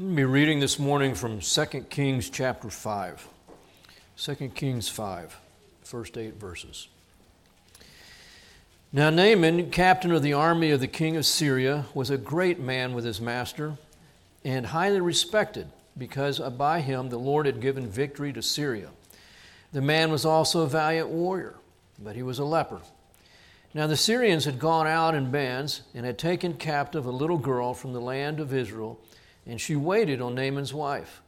I'm be reading this morning from 2 Kings chapter 5. 2 Kings 5, first eight verses. Now, Naaman, captain of the army of the king of Syria, was a great man with his master and highly respected because by him the Lord had given victory to Syria. The man was also a valiant warrior, but he was a leper. Now, the Syrians had gone out in bands and had taken captive a little girl from the land of Israel and she waited on Naaman's wife.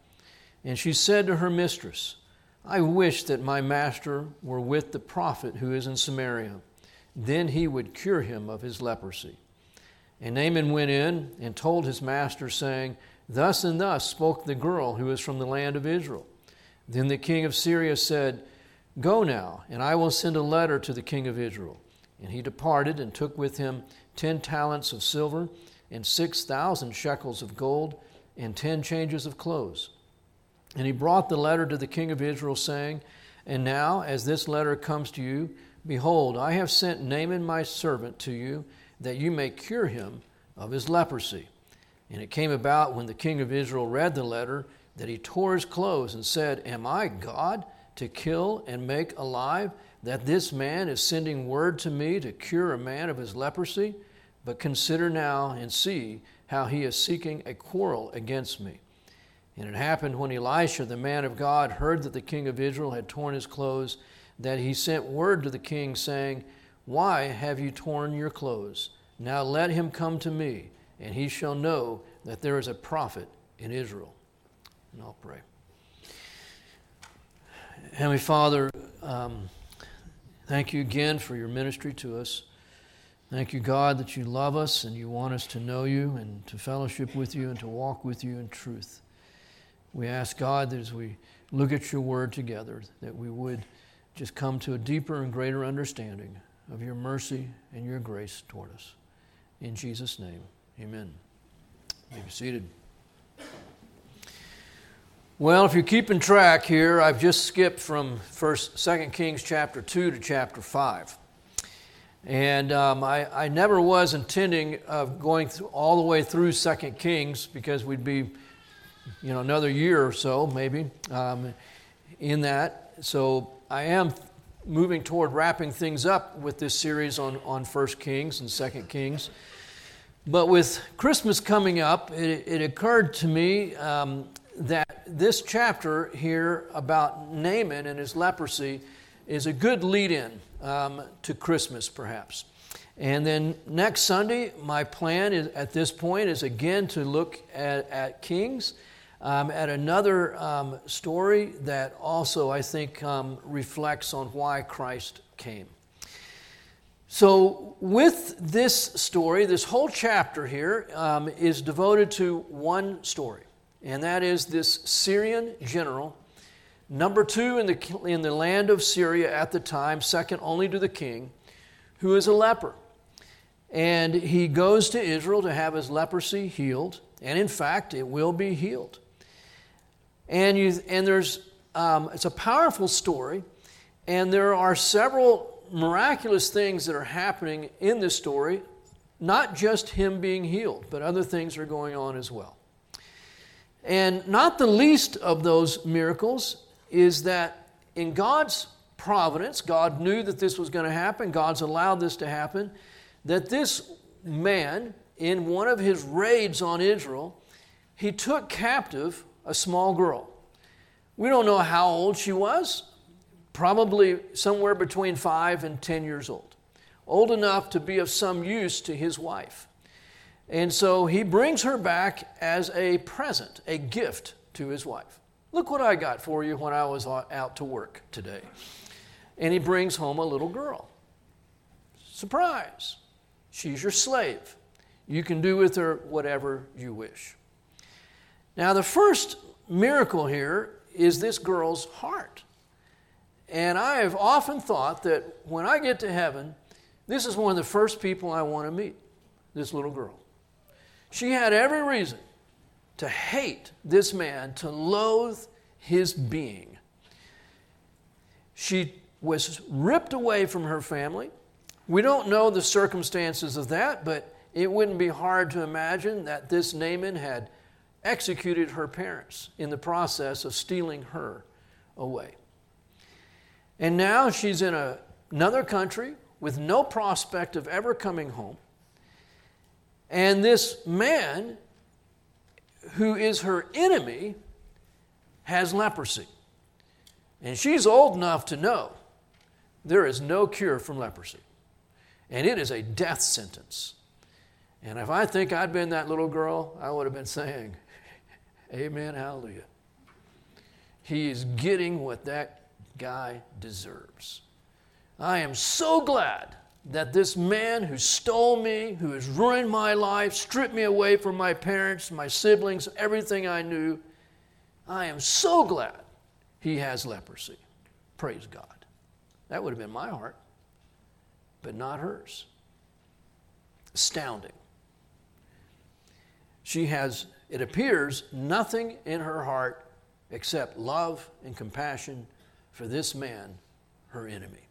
And she said to her mistress, I wish that my master were with the prophet who is in Samaria. Then he would cure him of his leprosy. And Naaman went in and told his master, saying, Thus and thus spoke the girl who is from the land of Israel. Then the king of Syria said, Go now, and I will send a letter to the king of Israel. And he departed and took with him ten talents of silver and six thousand shekels of gold and ten changes of clothes. And he brought the letter to the king of Israel, saying, And now, as this letter comes to you, behold, I have sent Naaman my servant to you, that you may cure him of his leprosy. And it came about when the king of Israel read the letter that he tore his clothes and said, Am I God to kill and make alive, that this man is sending word to me to cure a man of his leprosy? But consider now and see how he is seeking a quarrel against me. And it happened when Elisha, the man of God, heard that the king of Israel had torn his clothes, that he sent word to the king, saying, Why have you torn your clothes? Now let him come to me, and he shall know that there is a prophet in Israel. And I'll pray. Heavenly Father, um, thank you again for your ministry to us. Thank you, God, that you love us and you want us to know you and to fellowship with you and to walk with you in truth. We ask, God, that as we look at your word together, that we would just come to a deeper and greater understanding of your mercy and your grace toward us. In Jesus' name, amen. You may be seated. Well, if you're keeping track here, I've just skipped from First, Second Kings chapter 2 to chapter 5. And um, I, I, never was intending of going all the way through Second Kings because we'd be, you know, another year or so maybe um, in that. So I am moving toward wrapping things up with this series on, on First Kings and Second Kings. But with Christmas coming up, it, it occurred to me um, that this chapter here about Naaman and his leprosy is a good lead in um, to Christmas, perhaps. And then next Sunday, my plan is, at this point is again to look at, at Kings, um, at another um, story that also I think um, reflects on why Christ came. So, with this story, this whole chapter here um, is devoted to one story, and that is this Syrian general Number two in the, in the land of Syria at the time, second only to the king, who is a leper. And he goes to Israel to have his leprosy healed. And in fact, it will be healed. And, you, and there's, um, it's a powerful story. And there are several miraculous things that are happening in this story, not just him being healed, but other things are going on as well. And not the least of those miracles is that in God's providence, God knew that this was going to happen, God's allowed this to happen, that this man, in one of his raids on Israel, he took captive a small girl. We don't know how old she was, probably somewhere between five and ten years old, old enough to be of some use to his wife. And so he brings her back as a present, a gift to his wife. Look what I got for you when I was out to work today. And he brings home a little girl. Surprise! She's your slave. You can do with her whatever you wish. Now, the first miracle here is this girl's heart. And I have often thought that when I get to heaven, this is one of the first people I want to meet this little girl. She had every reason to hate this man, to loathe his being. She was ripped away from her family. We don't know the circumstances of that, but it wouldn't be hard to imagine that this Naaman had executed her parents in the process of stealing her away. And now she's in a, another country with no prospect of ever coming home. And this man, who is her enemy, has leprosy. And she's old enough to know there is no cure from leprosy. And it is a death sentence. And if I think I'd been that little girl, I would have been saying, Amen, hallelujah. He is getting what that guy deserves. I am so glad that this man who stole me, who has ruined my life, stripped me away from my parents, my siblings, everything I knew, I am so glad he has leprosy. Praise God. That would have been my heart, but not hers. Astounding. She has, it appears, nothing in her heart except love and compassion for this man, her enemy.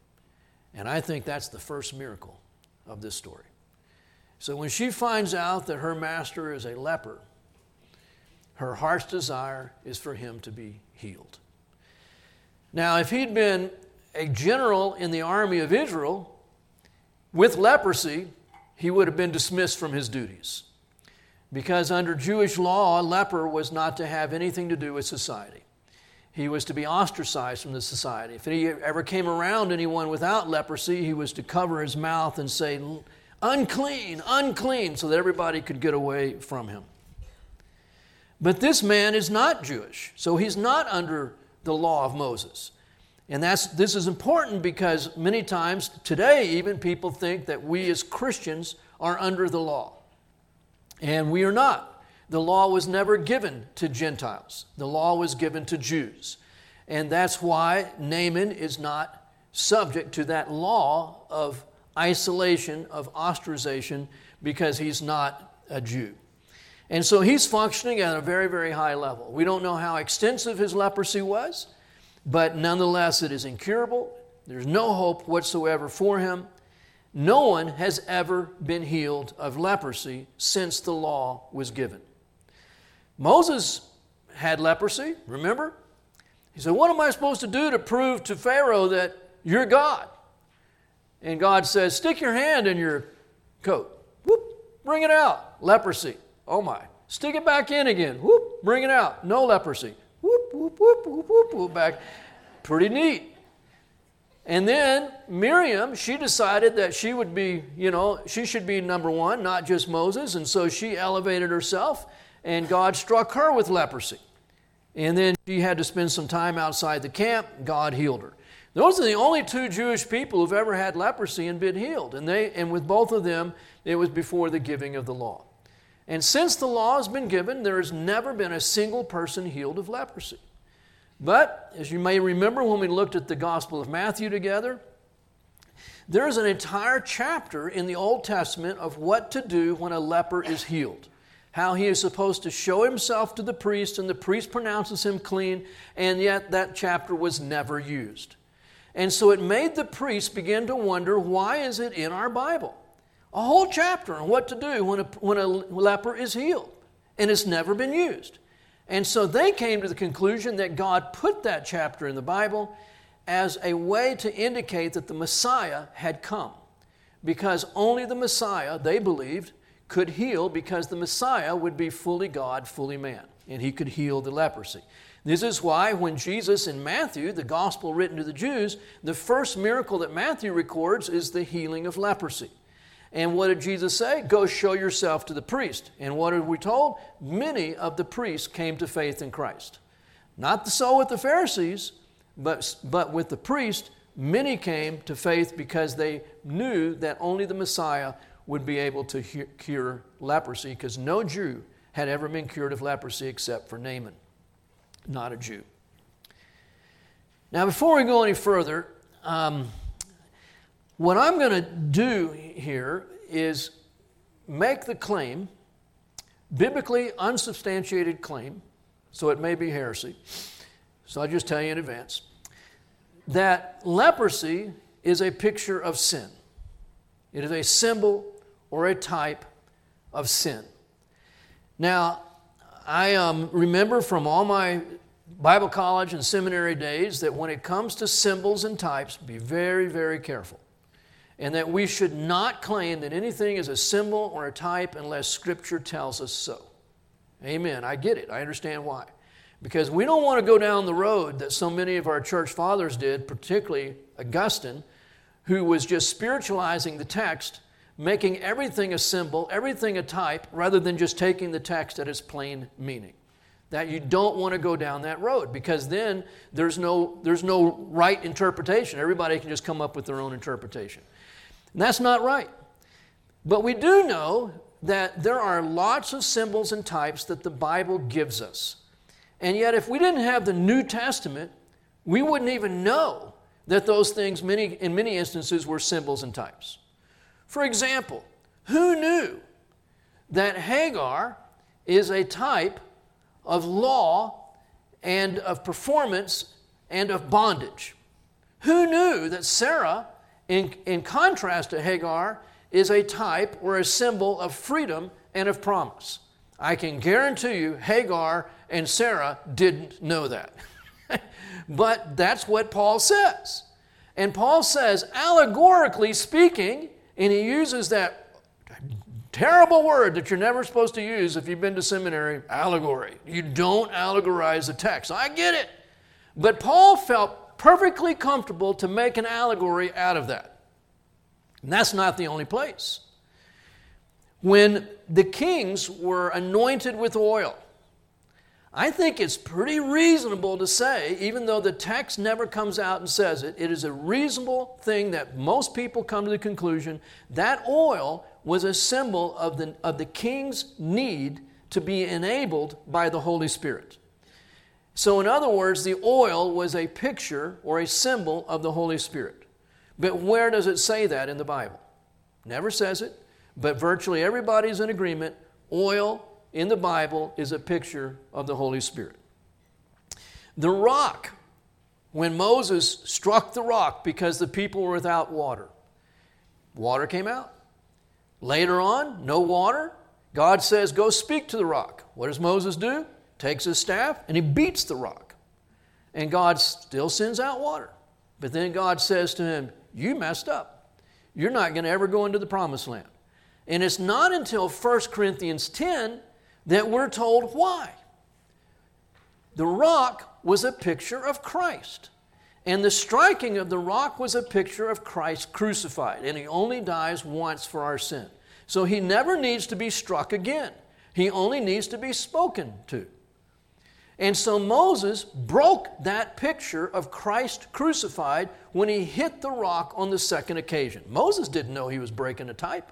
And I think that's the first miracle of this story. So when she finds out that her master is a leper, her heart's desire is for him to be healed. Now, if he'd been a general in the army of Israel with leprosy, he would have been dismissed from his duties. Because under Jewish law, a leper was not to have anything to do with society. He was to be ostracized from the society. If he ever came around anyone without leprosy, he was to cover his mouth and say, unclean, unclean, so that everybody could get away from him. But this man is not Jewish, so he's not under the law of Moses. And that's, this is important because many times today, even people think that we as Christians are under the law. And we are not. The law was never given to Gentiles, the law was given to Jews. And that's why Naaman is not subject to that law of isolation, of ostracization, because he's not a Jew. And so he's functioning at a very, very high level. We don't know how extensive his leprosy was, but nonetheless, it is incurable. There's no hope whatsoever for him. No one has ever been healed of leprosy since the law was given. Moses had leprosy, remember? He said, What am I supposed to do to prove to Pharaoh that you're God? And God says, Stick your hand in your coat. Whoop, bring it out. Leprosy. Oh my. Stick it back in again. Whoop, bring it out. No leprosy. Whoop, whoop, whoop, whoop, whoop, whoop, back. Pretty neat. And then Miriam, she decided that she would be, you know, she should be number one, not just Moses. And so she elevated herself, and God struck her with leprosy. And then she had to spend some time outside the camp. God healed her. Those are the only two Jewish people who've ever had leprosy and been healed. And, they, and with both of them, it was before the giving of the law. And since the law has been given, there has never been a single person healed of leprosy. But, as you may remember when we looked at the Gospel of Matthew together, there is an entire chapter in the Old Testament of what to do when a leper is healed. How he is supposed to show himself to the priest, and the priest pronounces him clean, and yet that chapter was never used. And so it made the priest begin to wonder why is it in our Bible? A whole chapter on what to do when a, when a leper is healed, and it's never been used. And so they came to the conclusion that God put that chapter in the Bible as a way to indicate that the Messiah had come. Because only the Messiah, they believed, could heal because the Messiah would be fully God, fully man, and he could heal the leprosy. This is why, when Jesus in Matthew, the gospel written to the Jews, the first miracle that Matthew records is the healing of leprosy. And what did Jesus say? Go show yourself to the priest. And what are we told? Many of the priests came to faith in Christ. Not so with the Pharisees, but, but with the priest, many came to faith because they knew that only the Messiah would be able to cure leprosy, because no Jew had ever been cured of leprosy except for Naaman, not a Jew. Now, before we go any further, um, what I'm going to do here is make the claim, biblically unsubstantiated claim, so it may be heresy. So I just tell you in advance that leprosy is a picture of sin. It is a symbol or a type of sin. Now, I um, remember from all my Bible college and seminary days that when it comes to symbols and types, be very, very careful. And that we should not claim that anything is a symbol or a type unless Scripture tells us so. Amen. I get it. I understand why. Because we don't want to go down the road that so many of our church fathers did, particularly Augustine, who was just spiritualizing the text, making everything a symbol, everything a type, rather than just taking the text at its plain meaning. That you don't want to go down that road because then there's no, there's no right interpretation. Everybody can just come up with their own interpretation. And that's not right. But we do know that there are lots of symbols and types that the Bible gives us. And yet, if we didn't have the New Testament, we wouldn't even know that those things, many, in many instances, were symbols and types. For example, who knew that Hagar is a type of law and of performance and of bondage? Who knew that Sarah, in, in contrast to Hagar, is a type or a symbol of freedom and of promise? I can guarantee you, Hagar and Sarah didn't know that. but that's what Paul says. And Paul says, allegorically speaking, and he uses that terrible word that you're never supposed to use if you've been to seminary allegory. You don't allegorize the text. I get it. But Paul felt perfectly comfortable to make an allegory out of that. And that's not the only place. When the kings were anointed with oil, I think it's pretty reasonable to say, even though the text never comes out and says it, it is a reasonable thing that most people come to the conclusion that oil was a symbol of the, of the king's need to be enabled by the Holy Spirit. So, in other words, the oil was a picture or a symbol of the Holy Spirit. But where does it say that in the Bible? Never says it, but virtually everybody's in agreement. Oil in the Bible is a picture of the Holy Spirit. The rock, when Moses struck the rock because the people were without water, water came out. Later on, no water. God says, Go speak to the rock. What does Moses do? Takes his staff and he beats the rock. And God still sends out water. But then God says to him, You messed up. You're not going to ever go into the promised land. And it's not until 1 Corinthians 10 that we're told why. The rock was a picture of Christ. And the striking of the rock was a picture of Christ crucified. And he only dies once for our sin. So he never needs to be struck again. He only needs to be spoken to. And so Moses broke that picture of Christ crucified when he hit the rock on the second occasion. Moses didn't know he was breaking a type.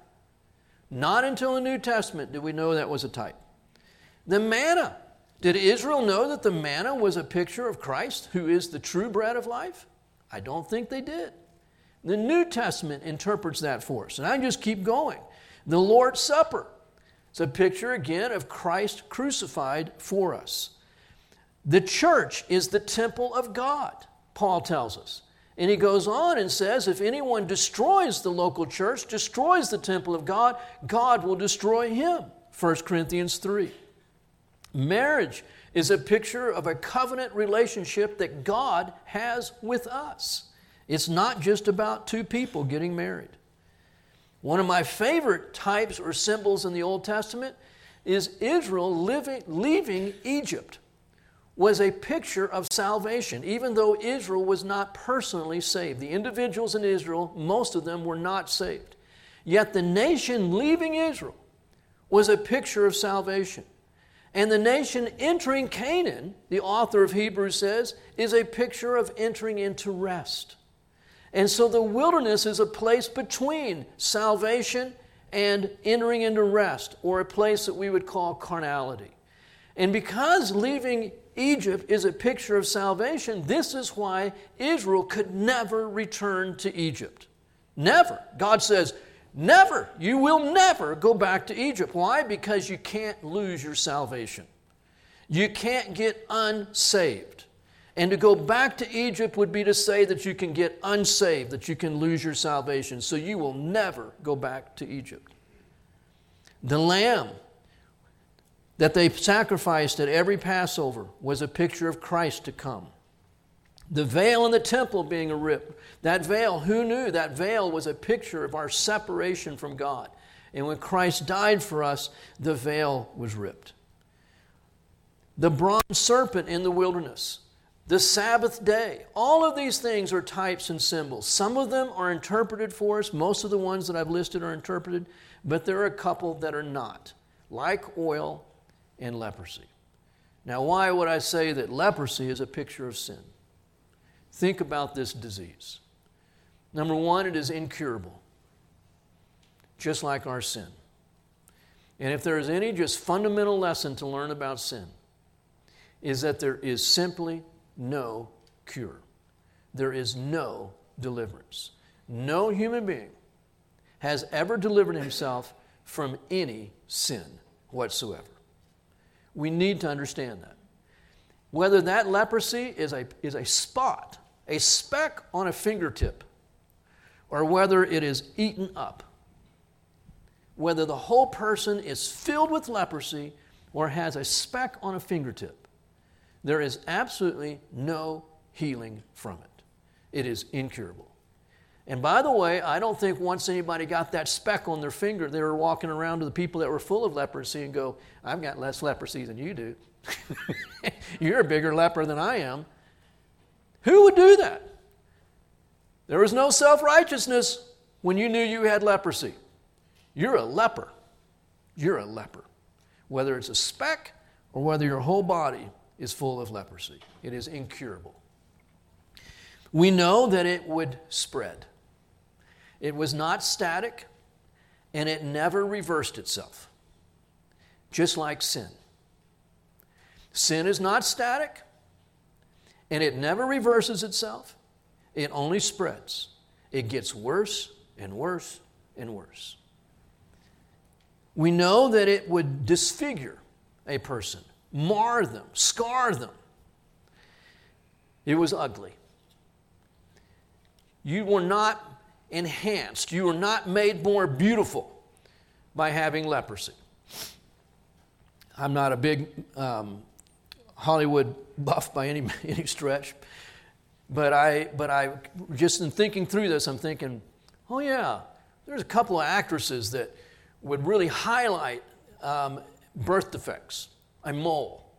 Not until the New Testament did we know that was a type. The manna. Did Israel know that the manna was a picture of Christ, who is the true bread of life? I don't think they did. The New Testament interprets that for us. And I just keep going. The Lord's Supper. It's a picture again of Christ crucified for us. The church is the temple of God, Paul tells us. And he goes on and says if anyone destroys the local church, destroys the temple of God, God will destroy him. 1 Corinthians 3. Marriage is a picture of a covenant relationship that God has with us. It's not just about two people getting married. One of my favorite types or symbols in the Old Testament is Israel living, leaving Egypt was a picture of salvation, even though Israel was not personally saved. The individuals in Israel, most of them were not saved. Yet the nation leaving Israel was a picture of salvation. And the nation entering Canaan, the author of Hebrews says, is a picture of entering into rest. And so the wilderness is a place between salvation and entering into rest, or a place that we would call carnality. And because leaving Egypt is a picture of salvation, this is why Israel could never return to Egypt. Never. God says, Never. You will never go back to Egypt. Why? Because you can't lose your salvation. You can't get unsaved. And to go back to Egypt would be to say that you can get unsaved, that you can lose your salvation. So you will never go back to Egypt. The lamb that they sacrificed at every Passover was a picture of Christ to come. The veil in the temple being ripped. that veil, who knew that veil was a picture of our separation from God? And when Christ died for us, the veil was ripped. The bronze serpent in the wilderness, the Sabbath day, all of these things are types and symbols. Some of them are interpreted for us. Most of the ones that I've listed are interpreted, but there are a couple that are not, like oil and leprosy. Now, why would I say that leprosy is a picture of sin? Think about this disease. Number one, it is incurable, just like our sin. And if there is any just fundamental lesson to learn about sin, is that there is simply no cure. There is no deliverance. No human being has ever delivered himself from any sin whatsoever. We need to understand that. Whether that leprosy is a, is a spot, a speck on a fingertip, or whether it is eaten up, whether the whole person is filled with leprosy or has a speck on a fingertip, there is absolutely no healing from it. It is incurable. And by the way, I don't think once anybody got that speck on their finger, they were walking around to the people that were full of leprosy and go, I've got less leprosy than you do. You're a bigger leper than I am. Who would do that? There was no self righteousness when you knew you had leprosy. You're a leper. You're a leper. Whether it's a speck or whether your whole body is full of leprosy, it is incurable. We know that it would spread. It was not static, and it never reversed itself, just like sin. Sin is not static, and it never reverses itself, it only spreads. It gets worse and worse and worse. We know that it would disfigure a person, mar them, scar them. It was ugly. You were not enhanced. You were not made more beautiful by having leprosy. I'm not a big um, Hollywood buff by any, any stretch, but I, but I, just in thinking through this, I'm thinking, oh yeah, there's a couple of actresses that would really highlight um, birth defects. A mole,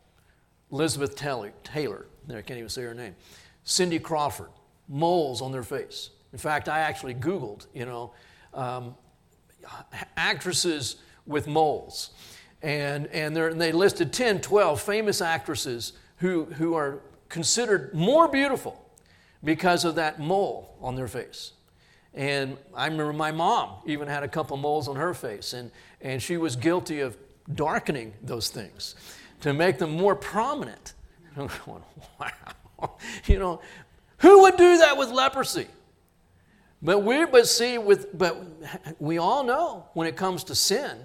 Elizabeth Taylor, Taylor, I can't even say her name, Cindy Crawford, moles on their face. In fact, I actually Googled, you know, um, actresses with moles. And, and, and they listed 10, 12 famous actresses who, who are considered more beautiful because of that mole on their face. And I remember my mom even had a couple moles on her face, and, and she was guilty of darkening those things to make them more prominent. wow. You know, who would do that with leprosy? But we but see with but we all know when it comes to sin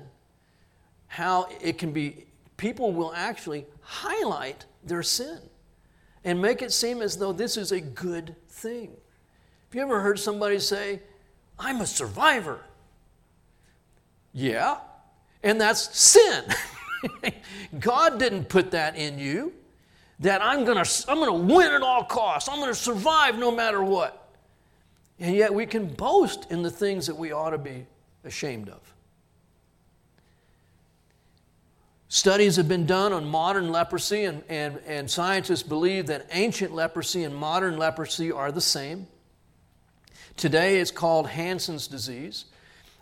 how it can be people will actually highlight their sin and make it seem as though this is a good thing. Have you ever heard somebody say, I'm a survivor? Yeah, and that's sin. God didn't put that in you. That I'm gonna, I'm gonna win at all costs. I'm gonna survive no matter what. And yet we can boast in the things that we ought to be ashamed of. Studies have been done on modern leprosy, and, and, and scientists believe that ancient leprosy and modern leprosy are the same. Today it's called Hansen's disease.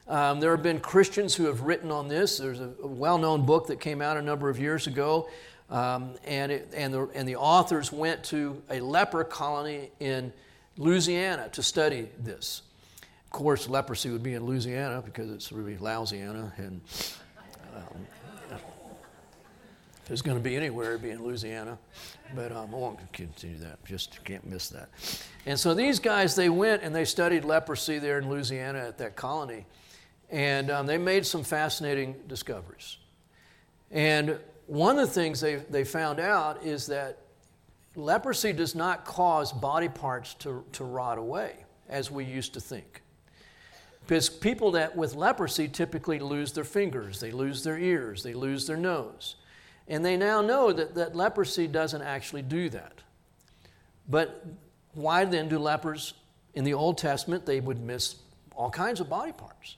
Um, there have been Christians who have written on this. There's a, a well known book that came out a number of years ago, um, and, it, and, the, and the authors went to a leper colony in Louisiana to study this. Of course, leprosy would be in Louisiana because it's really Louisiana, and um, if it's going to be anywhere, it'd be in Louisiana. But um, I won't continue that. Just can't miss that. And so these guys, they went and they studied leprosy there in Louisiana at that colony, and um, they made some fascinating discoveries. And one of the things they, they found out is that leprosy does not cause body parts to, to rot away as we used to think. Because people that with leprosy typically lose their fingers, they lose their ears, they lose their nose. And they now know that, that leprosy doesn't actually do that. But why then do lepers in the Old Testament, they would miss all kinds of body parts?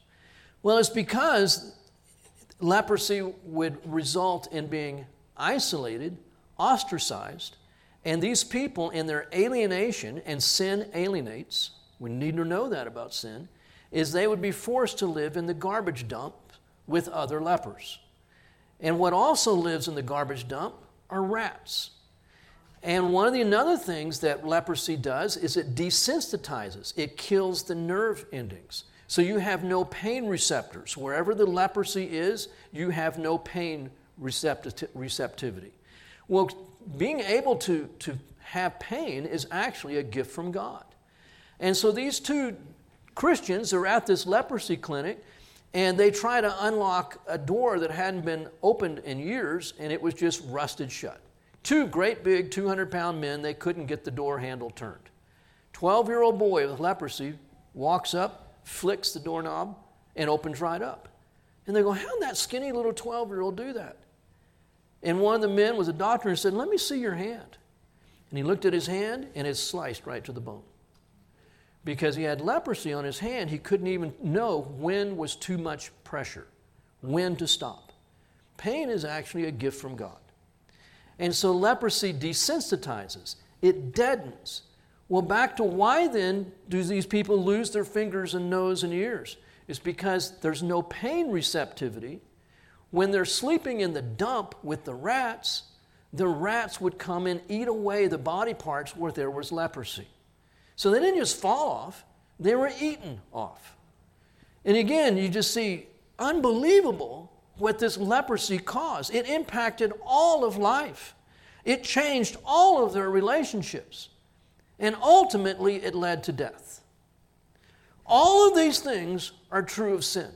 Well, it's because leprosy would result in being isolated, ostracized, and these people, in their alienation, and sin alienates, we need to know that about sin, is they would be forced to live in the garbage dump with other lepers. And what also lives in the garbage dump are rats. And one of the another things that leprosy does is it desensitizes. It kills the nerve endings. So you have no pain receptors. Wherever the leprosy is, you have no pain recepti- receptivity. Well, being able to, to have pain is actually a gift from God. And so these two Christians are at this leprosy clinic and they try to unlock a door that hadn't been opened in years and it was just rusted shut. Two great big 200 pound men, they couldn't get the door handle turned. 12 year old boy with leprosy walks up, flicks the doorknob, and opens right up. And they go, How'd that skinny little 12 year old do that? And one of the men was a doctor and said, Let me see your hand. And he looked at his hand and it's sliced right to the bone. Because he had leprosy on his hand, he couldn't even know when was too much pressure, when to stop. Pain is actually a gift from God. And so leprosy desensitizes, it deadens. Well, back to why then do these people lose their fingers and nose and ears? It's because there's no pain receptivity when they're sleeping in the dump with the rats, the rats would come and eat away the body parts where there was leprosy. So they didn't just fall off, they were eaten off. And again, you just see unbelievable what this leprosy caused. It impacted all of life, it changed all of their relationships, and ultimately it led to death. All of these things are true of sin.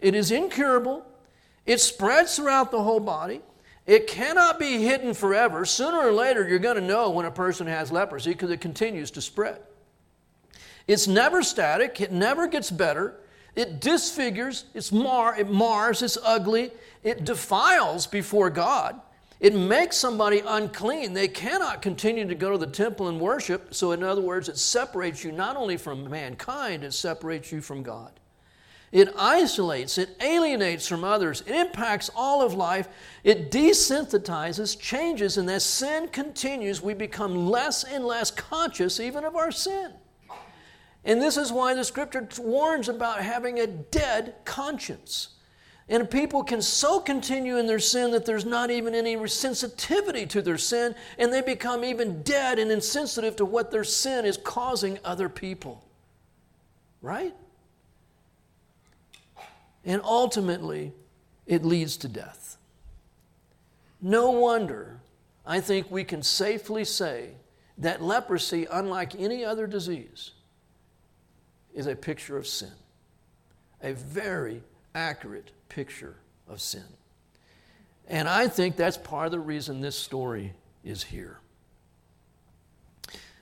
It is incurable, it spreads throughout the whole body. It cannot be hidden forever. Sooner or later, you're going to know when a person has leprosy because it continues to spread. It's never static, it never gets better. It disfigures, it's mar, it mars, it's ugly, it defiles before God. It makes somebody unclean. They cannot continue to go to the temple and worship. So, in other words, it separates you not only from mankind, it separates you from God. It isolates, it alienates from others, it impacts all of life, it desensitizes, changes, and as sin continues, we become less and less conscious even of our sin. And this is why the scripture warns about having a dead conscience. And people can so continue in their sin that there's not even any sensitivity to their sin, and they become even dead and insensitive to what their sin is causing other people. Right? And ultimately, it leads to death. No wonder, I think we can safely say that leprosy, unlike any other disease, is a picture of sin. A very accurate picture of sin. And I think that's part of the reason this story is here.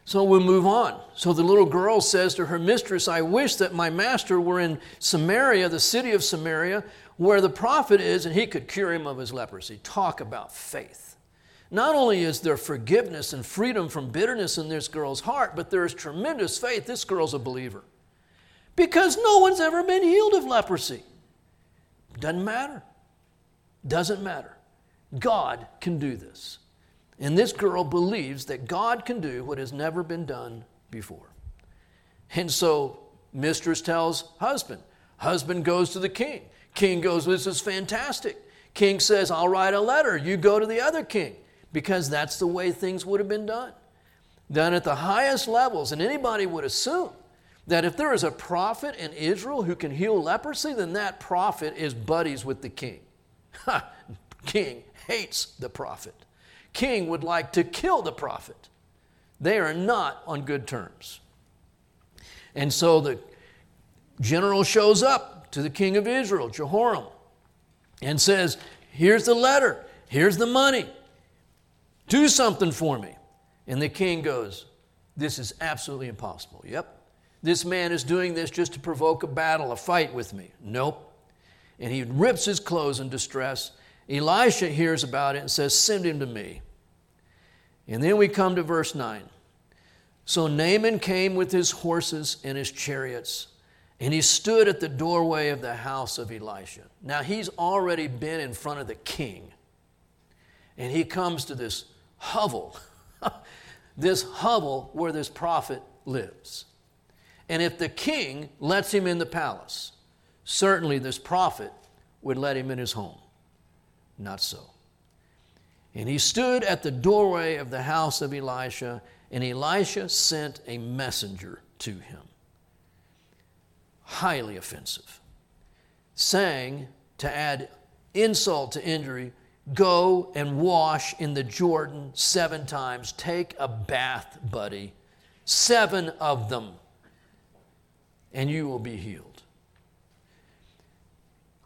So we'll move on. So the little girl says to her mistress, I wish that my master were in Samaria, the city of Samaria, where the prophet is, and he could cure him of his leprosy. Talk about faith. Not only is there forgiveness and freedom from bitterness in this girl's heart, but there is tremendous faith. This girl's a believer. Because no one's ever been healed of leprosy. Doesn't matter. Doesn't matter. God can do this. And this girl believes that God can do what has never been done before. And so, mistress tells husband. Husband goes to the king. King goes, This is fantastic. King says, I'll write a letter. You go to the other king. Because that's the way things would have been done. Done at the highest levels. And anybody would assume that if there is a prophet in Israel who can heal leprosy, then that prophet is buddies with the king. king hates the prophet king would like to kill the prophet. They are not on good terms. And so the general shows up to the king of Israel, Jehoram, and says, Here's the letter, here's the money, do something for me. And the king goes, This is absolutely impossible. Yep. This man is doing this just to provoke a battle, a fight with me. Nope. And he rips his clothes in distress Elisha hears about it and says, Send him to me. And then we come to verse 9. So Naaman came with his horses and his chariots, and he stood at the doorway of the house of Elisha. Now he's already been in front of the king, and he comes to this hovel, this hovel where this prophet lives. And if the king lets him in the palace, certainly this prophet would let him in his home. Not so. And he stood at the doorway of the house of Elisha, and Elisha sent a messenger to him. Highly offensive, saying to add insult to injury, Go and wash in the Jordan seven times. Take a bath, buddy, seven of them, and you will be healed.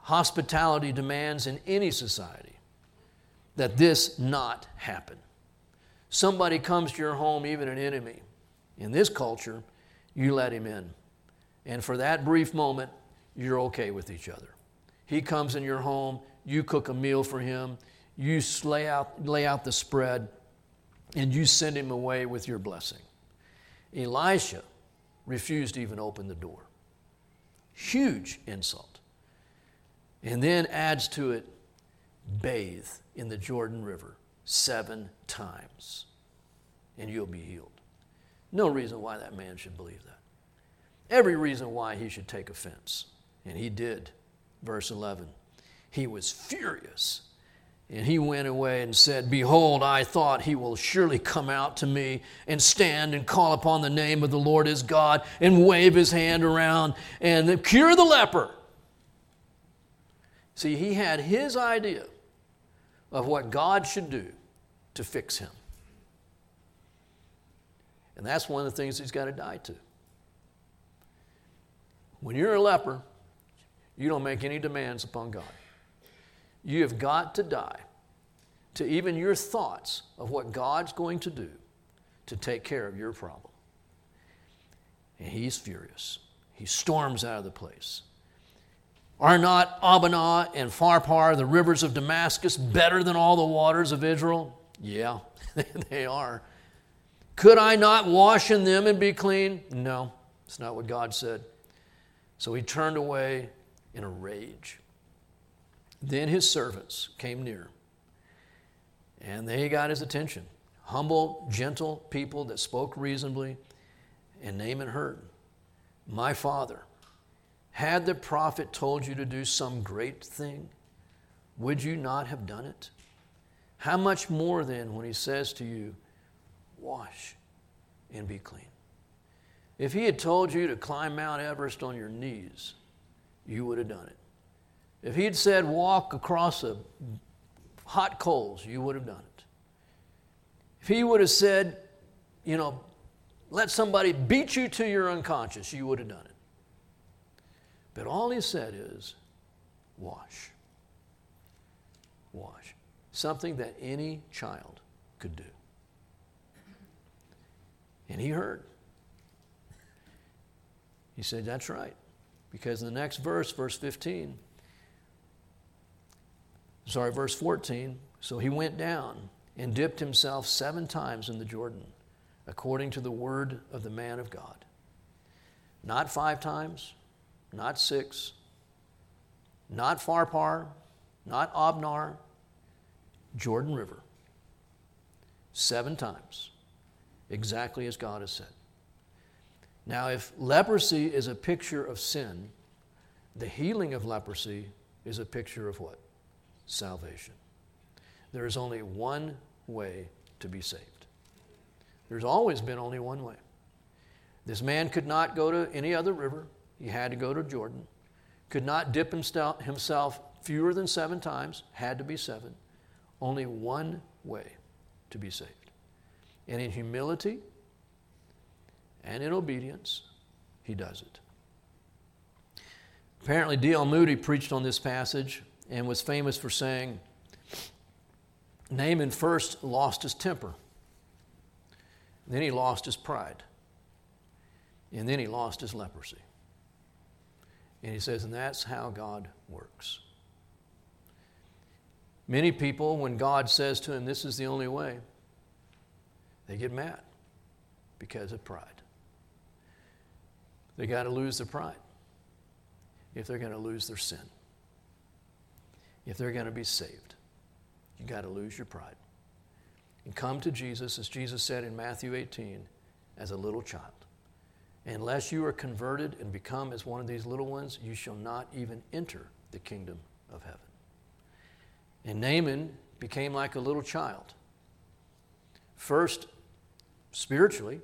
Hospitality demands in any society that this not happen. Somebody comes to your home, even an enemy. In this culture, you let him in. And for that brief moment, you're okay with each other. He comes in your home, you cook a meal for him, you lay out, lay out the spread, and you send him away with your blessing. Elisha refused to even open the door. Huge insult. And then adds to it, bathe in the Jordan River seven times, and you'll be healed. No reason why that man should believe that. Every reason why he should take offense. And he did. Verse 11. He was furious and he went away and said, Behold, I thought he will surely come out to me and stand and call upon the name of the Lord his God and wave his hand around and cure the leper. See, he had his idea of what God should do to fix him. And that's one of the things he's got to die to. When you're a leper, you don't make any demands upon God. You have got to die to even your thoughts of what God's going to do to take care of your problem. And he's furious. He storms out of the place. Are not Abana and Pharpar, the rivers of Damascus, better than all the waters of Israel? Yeah, they are. Could I not wash in them and be clean? No, it's not what God said. So he turned away in a rage. Then his servants came near, and they got his attention. Humble, gentle people that spoke reasonably. And Naaman heard, My father, had the prophet told you to do some great thing, would you not have done it? How much more then when he says to you, Wash and be clean? If he had told you to climb Mount Everest on your knees, you would have done it. If he had said walk across a hot coals, you would have done it. If he would have said, you know, let somebody beat you to you're unconscious, you would have done it. But all he said is, wash. Wash. Something that any child could do. And he heard. He said, That's right. Because in the next verse, verse 15, sorry, verse 14, so he went down and dipped himself seven times in the Jordan, according to the word of the man of God. Not five times, not six, not Pharpar, not Obnar, Jordan River. Seven times, exactly as God has said. Now, if leprosy is a picture of sin, the healing of leprosy is a picture of what? Salvation. There is only one way to be saved. There's always been only one way. This man could not go to any other river. He had to go to Jordan. Could not dip himself fewer than seven times, had to be seven. Only one way to be saved. And in humility and in obedience, he does it. Apparently, D.L. Moody preached on this passage and was famous for saying, Naaman first lost his temper, then he lost his pride, and then he lost his leprosy. And he says, and that's how God works. Many people, when God says to them, This is the only way, they get mad because of pride. They got to lose their pride if they're going to lose their sin. If they're going to be saved, you got to lose your pride. And come to Jesus, as Jesus said in Matthew 18, as a little child. Unless you are converted and become as one of these little ones, you shall not even enter the kingdom of heaven. And Naaman became like a little child. First, spiritually,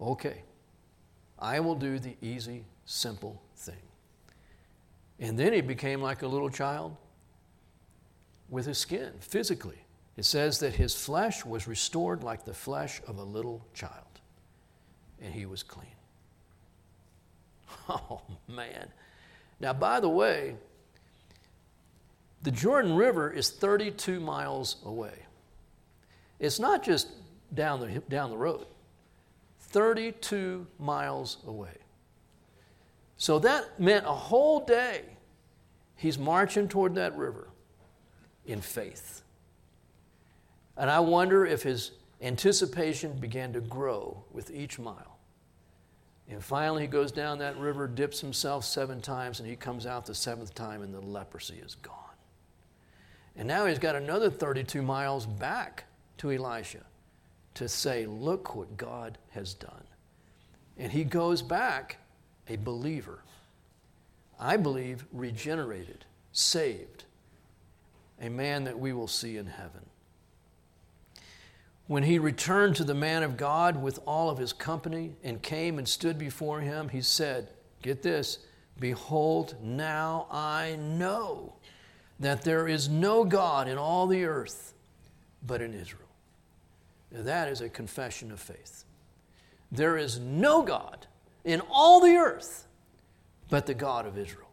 okay, I will do the easy, simple thing. And then he became like a little child with his skin, physically. It says that his flesh was restored like the flesh of a little child, and he was clean. Oh, man. Now, by the way, the Jordan River is 32 miles away. It's not just down the, down the road, 32 miles away. So that meant a whole day he's marching toward that river in faith. And I wonder if his anticipation began to grow with each mile. And finally, he goes down that river, dips himself seven times, and he comes out the seventh time, and the leprosy is gone. And now he's got another 32 miles back to Elisha to say, Look what God has done. And he goes back a believer. I believe regenerated, saved, a man that we will see in heaven. When he returned to the man of God with all of his company and came and stood before him, he said, Get this, behold, now I know that there is no God in all the earth but in Israel. Now, that is a confession of faith. There is no God in all the earth but the God of Israel.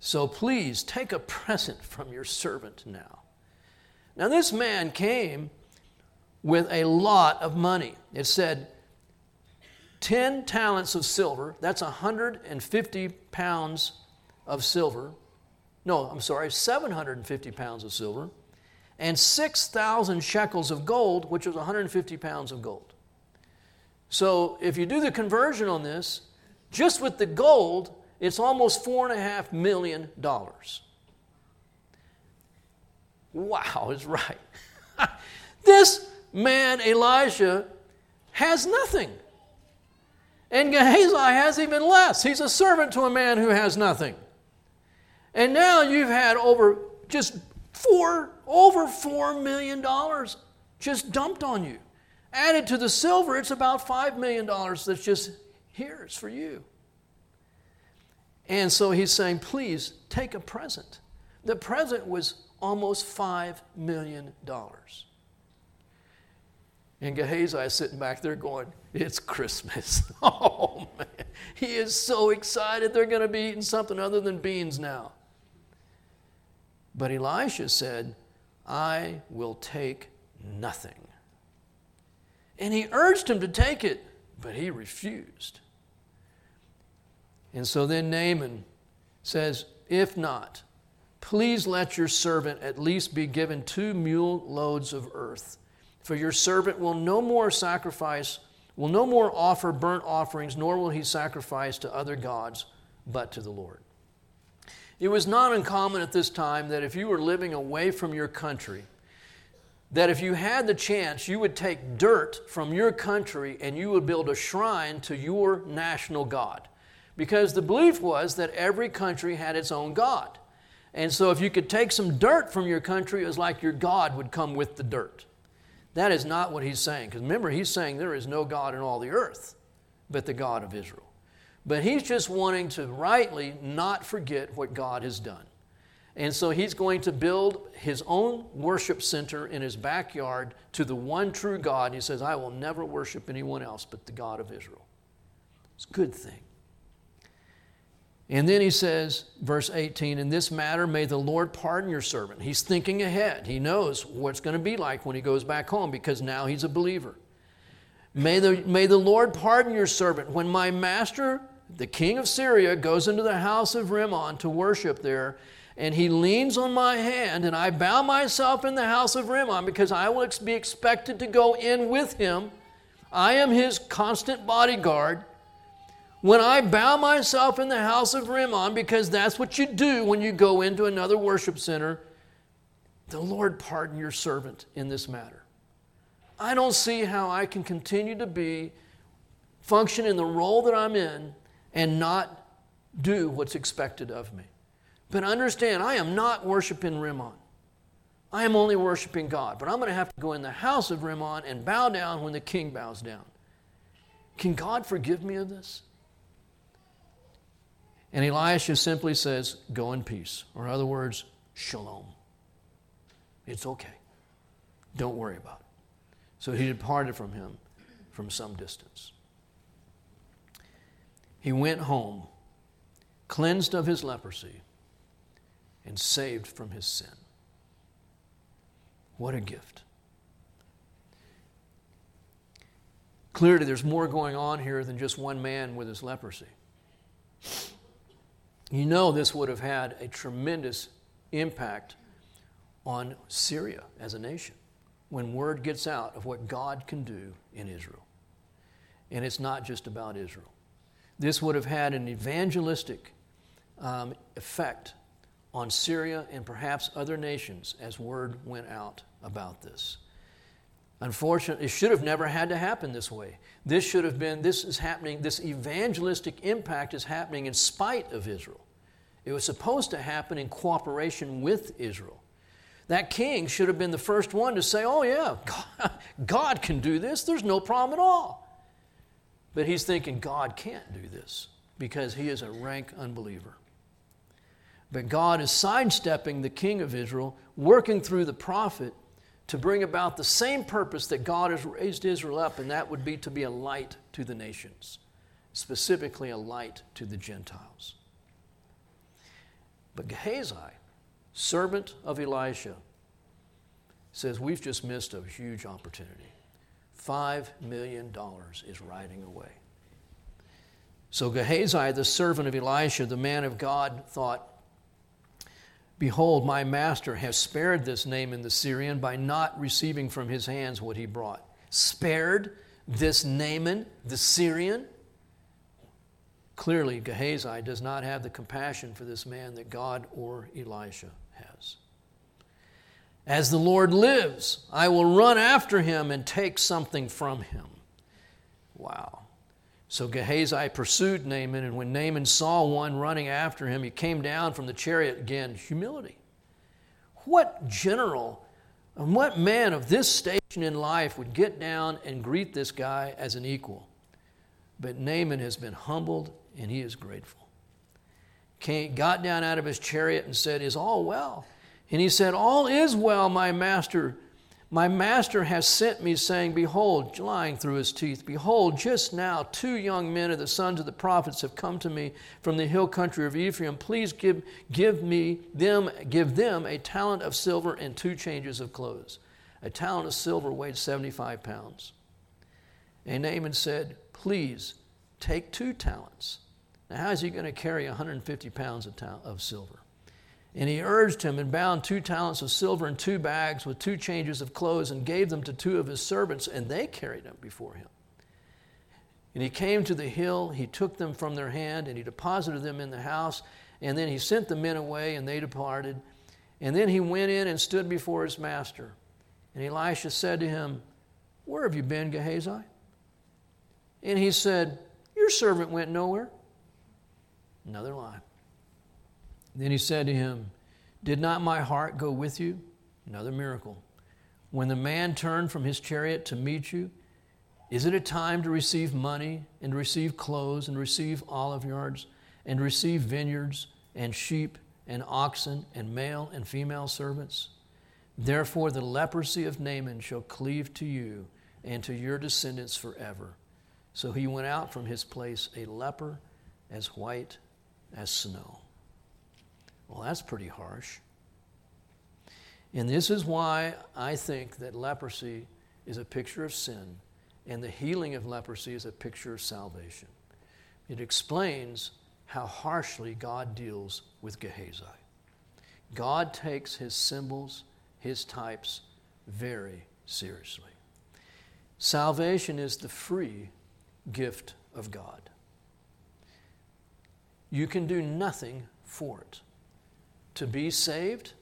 So please take a present from your servant now. Now, this man came with a lot of money. It said 10 talents of silver, that's 150 pounds of silver. No, I'm sorry, 750 pounds of silver, and 6,000 shekels of gold, which was 150 pounds of gold. So if you do the conversion on this, just with the gold, it's almost $4.5 million. Wow, is right. this man, Elijah, has nothing. And Gehazi has even less. He's a servant to a man who has nothing. And now you've had over just four, over four million dollars just dumped on you. Added to the silver, it's about five million dollars that's just here, it's for you. And so he's saying, please take a present. The present was almost five million dollars. And Gehazi is sitting back there going, It's Christmas. oh, man. He is so excited they're going to be eating something other than beans now. But Elisha said, I will take nothing. And he urged him to take it, but he refused. And so then Naaman says, If not, please let your servant at least be given two mule loads of earth for your servant will no more sacrifice, will no more offer burnt offerings, nor will he sacrifice to other gods, but to the Lord. It was not uncommon at this time that if you were living away from your country, that if you had the chance, you would take dirt from your country and you would build a shrine to your national God. Because the belief was that every country had its own God. And so if you could take some dirt from your country, it was like your God would come with the dirt. That is not what he's saying. Because remember, he's saying there is no God in all the earth but the God of Israel. But he's just wanting to rightly not forget what God has done. And so he's going to build his own worship center in his backyard to the one true God. And he says, I will never worship anyone else but the God of Israel. It's a good thing. And then he says, verse 18, in this matter, may the Lord pardon your servant. He's thinking ahead. He knows what's going to be like when he goes back home because now he's a believer. May the, may the Lord pardon your servant. When my master, the king of Syria, goes into the house of Rimmon to worship there, and he leans on my hand, and I bow myself in the house of Rimmon because I will be expected to go in with him. I am his constant bodyguard. When I bow myself in the house of Rimmon, because that's what you do when you go into another worship center, the Lord pardon your servant in this matter. I don't see how I can continue to be, function in the role that I'm in, and not do what's expected of me. But understand, I am not worshiping Rimmon. I am only worshiping God. But I'm going to have to go in the house of Rimmon and bow down when the king bows down. Can God forgive me of this? And Elisha simply says, Go in peace. Or, in other words, shalom. It's okay. Don't worry about it. So he departed from him from some distance. He went home, cleansed of his leprosy, and saved from his sin. What a gift. Clearly, there's more going on here than just one man with his leprosy. You know, this would have had a tremendous impact on Syria as a nation when word gets out of what God can do in Israel. And it's not just about Israel. This would have had an evangelistic um, effect on Syria and perhaps other nations as word went out about this. Unfortunately, it should have never had to happen this way. This should have been, this is happening, this evangelistic impact is happening in spite of Israel. It was supposed to happen in cooperation with Israel. That king should have been the first one to say, Oh, yeah, God, can do this. There's no problem at all. But he's thinking God can't do this because he is a rank unbeliever. But God is sidestepping the king of Israel, working through the prophet to bring about the same purpose that God has raised Israel up, and that would be to be a light to the nations, specifically a light to the Gentiles. But Gehazi, servant of Elisha, says, We've just missed a huge opportunity. Five million dollars is riding away. So Gehazi, the servant of Elisha, the man of God, thought, Behold, my master has spared this Naaman the Syrian by not receiving from his hands what he brought. Spared this Naaman the Syrian? Clearly, Gehazi does not have the compassion for this man that God or Elisha has. As the Lord lives, I will run after him and take something from him. Wow. So Gehazi pursued Naaman, and when Naaman saw one running after him, he came down from the chariot again. Humility. What general and what man of this station in life would get down and greet this guy as an equal? But Naaman has been humbled and he is grateful. Came, got down out of his chariot and said, Is all well? And he said, All is well, my master. My master has sent me, saying, Behold, lying through his teeth, behold, just now two young men of the sons of the prophets have come to me from the hill country of Ephraim. Please give, give me them, give them a talent of silver and two changes of clothes. A talent of silver weighed 75 pounds. And Naaman said, Please take two talents. Now, how is he going to carry 150 pounds of, ta- of silver? And he urged him and bound two talents of silver in two bags with two changes of clothes and gave them to two of his servants, and they carried them before him. And he came to the hill, he took them from their hand, and he deposited them in the house. And then he sent the men away, and they departed. And then he went in and stood before his master. And Elisha said to him, Where have you been, Gehazi? And he said, Your servant went nowhere. Another lie. Then he said to him, Did not my heart go with you? Another miracle. When the man turned from his chariot to meet you, is it a time to receive money and receive clothes and receive olive yards and receive vineyards and sheep and oxen and male and female servants? Therefore, the leprosy of Naaman shall cleave to you and to your descendants forever. So he went out from his place a leper as white as snow. Well, that's pretty harsh. And this is why I think that leprosy is a picture of sin, and the healing of leprosy is a picture of salvation. It explains how harshly God deals with Gehazi. God takes his symbols, his types, very seriously. Salvation is the free gift of God. You can do nothing for it. To be saved,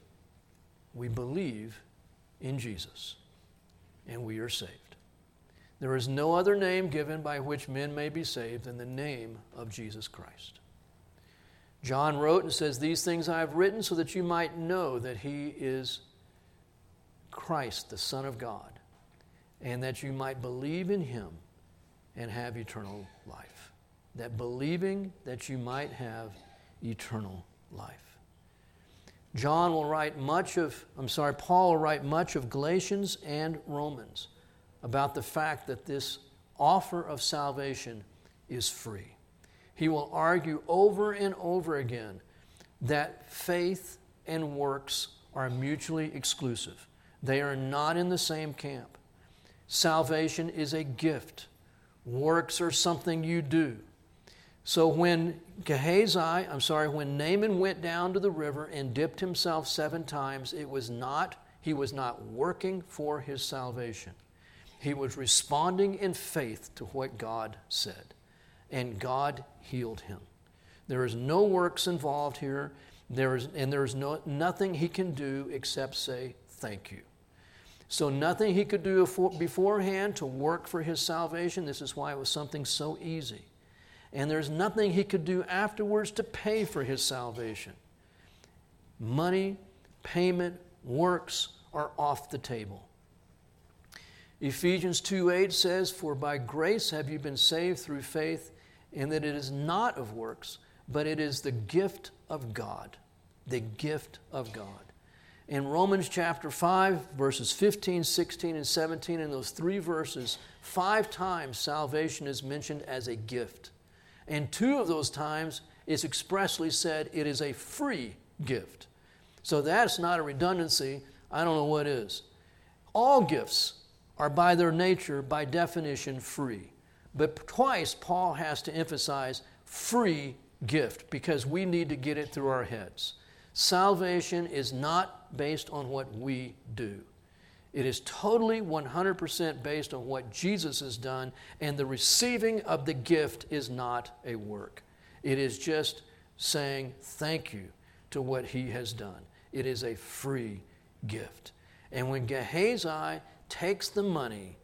we believe in Jesus, and we are saved. There is no other name given by which men may be saved than the name of Jesus Christ. John wrote and says, These things I have written so that you might know that he is Christ, the Son of God, and that you might believe in him and have eternal life. That believing that you might have eternal life. John will write much of, I'm sorry, Paul will write much of Galatians and Romans about the fact that this offer of salvation is free. He will argue over and over again that faith and works are mutually exclusive. They are not in the same camp. Salvation is a gift, works are something you do. So when Gehazi, I'm sorry, when Naaman went down to the river and dipped himself seven times, it was not, he was not working for his salvation. He was responding in faith to what God said, and God healed him. There is no works involved here, there is, and there is no, nothing he can do except say thank you. So, nothing he could do beforehand to work for his salvation. This is why it was something so easy. And there's nothing he could do afterwards to pay for his salvation. Money, payment, works are off the table. Ephesians 2 8 says, For by grace have you been saved through faith, and that it is not of works, but it is the gift of God. The gift of God. In Romans chapter 5, verses 15, 16, and 17, in those three verses, five times salvation is mentioned as a gift. And two of those times it's expressly said it is a free gift. So that's not a redundancy. I don't know what is. All gifts are by their nature, by definition, free. But twice, Paul has to emphasize free gift because we need to get it through our heads. Salvation is not based on what we do. It is totally 100% based on what Jesus has done, and the receiving of the gift is not a work. It is just saying thank you to what he has done. It is a free gift. And when Gehazi takes the money,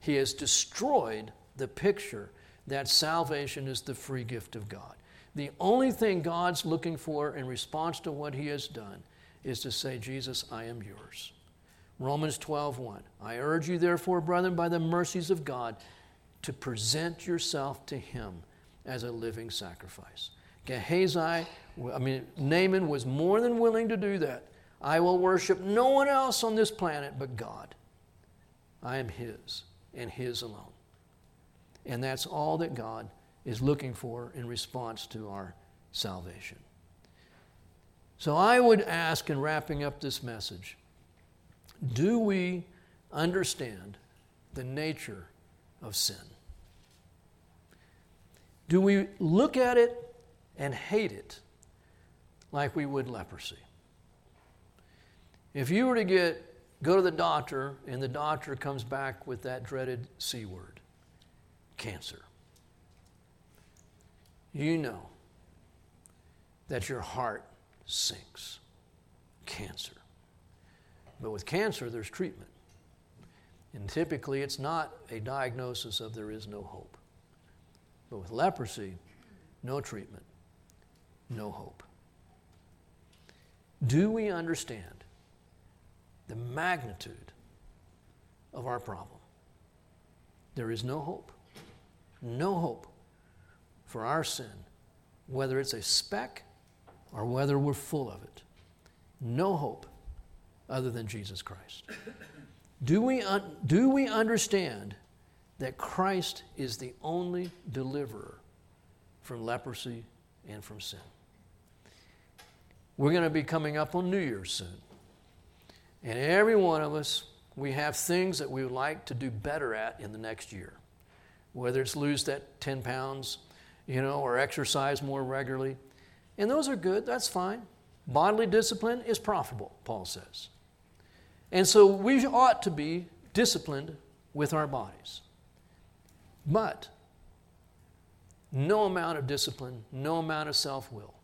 he has destroyed the picture that salvation is the free gift of God. The only thing God's looking for in response to what he has done is to say, Jesus, I am yours. Romans 12, 1. I urge you, therefore, brethren, by the mercies of God, to present yourself to him as a living sacrifice. Gehazi, I mean, Naaman was more than willing to do that. I will worship no one else on this planet but God. I am His and His alone. And that's all that God is looking for in response to our salvation. So I would ask in wrapping up this message do we understand the nature of sin? Do we look at it and hate it like we would leprosy? If you were to get go to the doctor, and the doctor comes back with that dreaded C word cancer. You know that your heart sinks. Cancer. But with cancer, there's treatment. And typically, it's not a diagnosis of there is no hope. But with leprosy, no treatment, no hope. Do we understand the magnitude of our problem. There is no hope, no hope for our sin, whether it's a speck or whether we're full of it. No hope other than Jesus Christ. Do we, un- do we understand that Christ is the only deliverer from leprosy and from sin? We're going to be coming up on New Year's soon. And every one of us, we have things that we would like to do better at in the next year. Whether it's lose that 10 pounds, you know, or exercise more regularly. And those are good, that's fine. Bodily discipline is profitable, Paul says. And so we ought to be disciplined with our bodies. But no amount of discipline, no amount of self will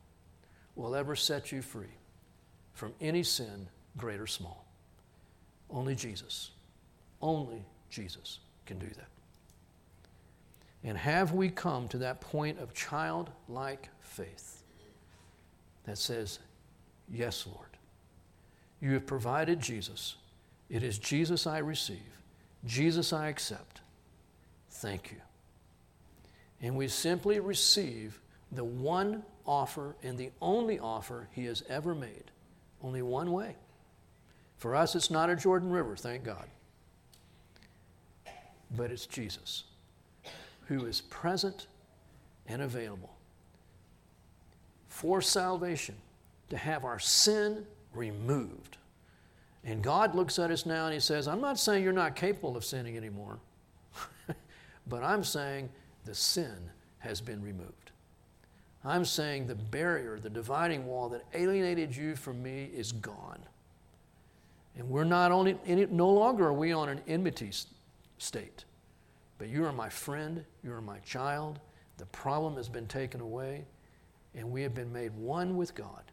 will ever set you free from any sin, great or small. Only Jesus, only Jesus can do that. And have we come to that point of childlike faith that says, Yes, Lord, you have provided Jesus. It is Jesus I receive, Jesus I accept. Thank you. And we simply receive the one offer and the only offer he has ever made. Only one way. For us, it's not a Jordan River, thank God. But it's Jesus who is present and available for salvation to have our sin removed. And God looks at us now and He says, I'm not saying you're not capable of sinning anymore, but I'm saying the sin has been removed. I'm saying the barrier, the dividing wall that alienated you from me is gone. And we're not only, it, no longer are we on an enmity state, but you are my friend, you are my child. The problem has been taken away, and we have been made one with God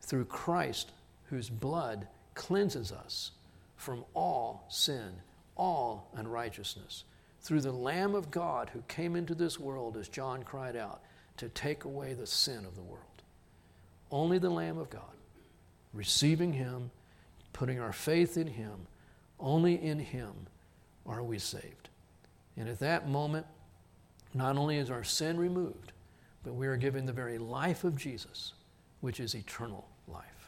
through Christ, whose blood cleanses us from all sin, all unrighteousness. Through the Lamb of God who came into this world, as John cried out, to take away the sin of the world. Only the Lamb of God, receiving Him, putting our faith in Him, only in Him are we saved. And at that moment, not only is our sin removed, but we are given the very life of Jesus, which is eternal life.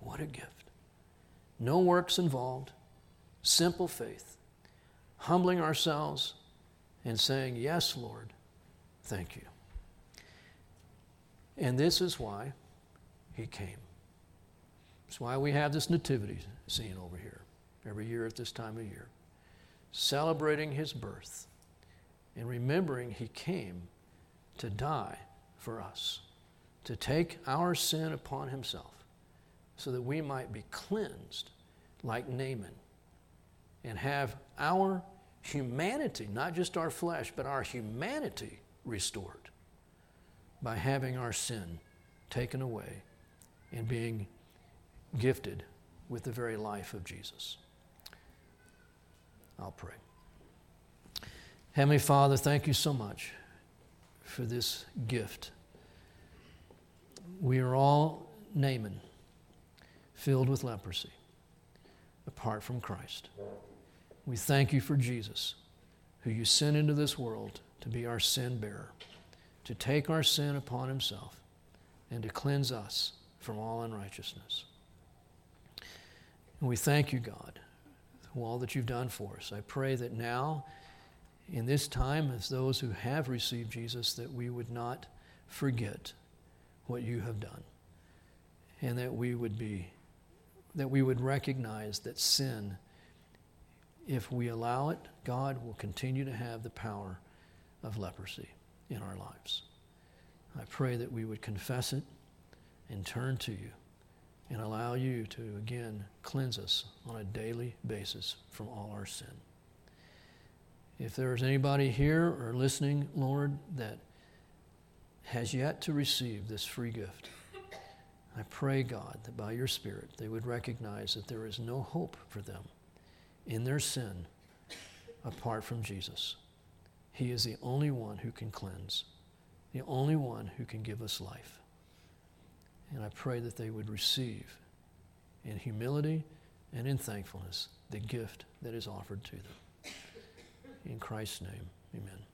What a gift. No works involved, simple faith, humbling ourselves and saying, Yes, Lord, thank you. And this is why he came. It's why we have this nativity scene over here every year at this time of year, celebrating his birth and remembering he came to die for us, to take our sin upon himself so that we might be cleansed like Naaman and have our humanity, not just our flesh, but our humanity restored by having our sin taken away and being gifted with the very life of Jesus. I'll pray. Heavenly Father, thank you so much for this gift. We are all Naaman, filled with leprosy, apart from Christ. We thank you for Jesus, who you sent into this world to be our sin bearer to take our sin upon himself and to cleanse us from all unrighteousness. And we thank you, God, for all that you've done for us. I pray that now, in this time, as those who have received Jesus, that we would not forget what you have done. And that we would be, that we would recognize that sin, if we allow it, God will continue to have the power of leprosy in our lives. I pray that we would confess it and turn to you and allow you to again cleanse us on a daily basis from all our sin. If there is anybody here or listening, Lord, that has yet to receive this free gift, I pray, God, that by your Spirit they would recognize that there is no hope for them in their sin apart from Jesus. He is the only one who can cleanse, the only one who can give us life. And I pray that they would receive in humility and in thankfulness the gift that is offered to them. In Christ's name, amen.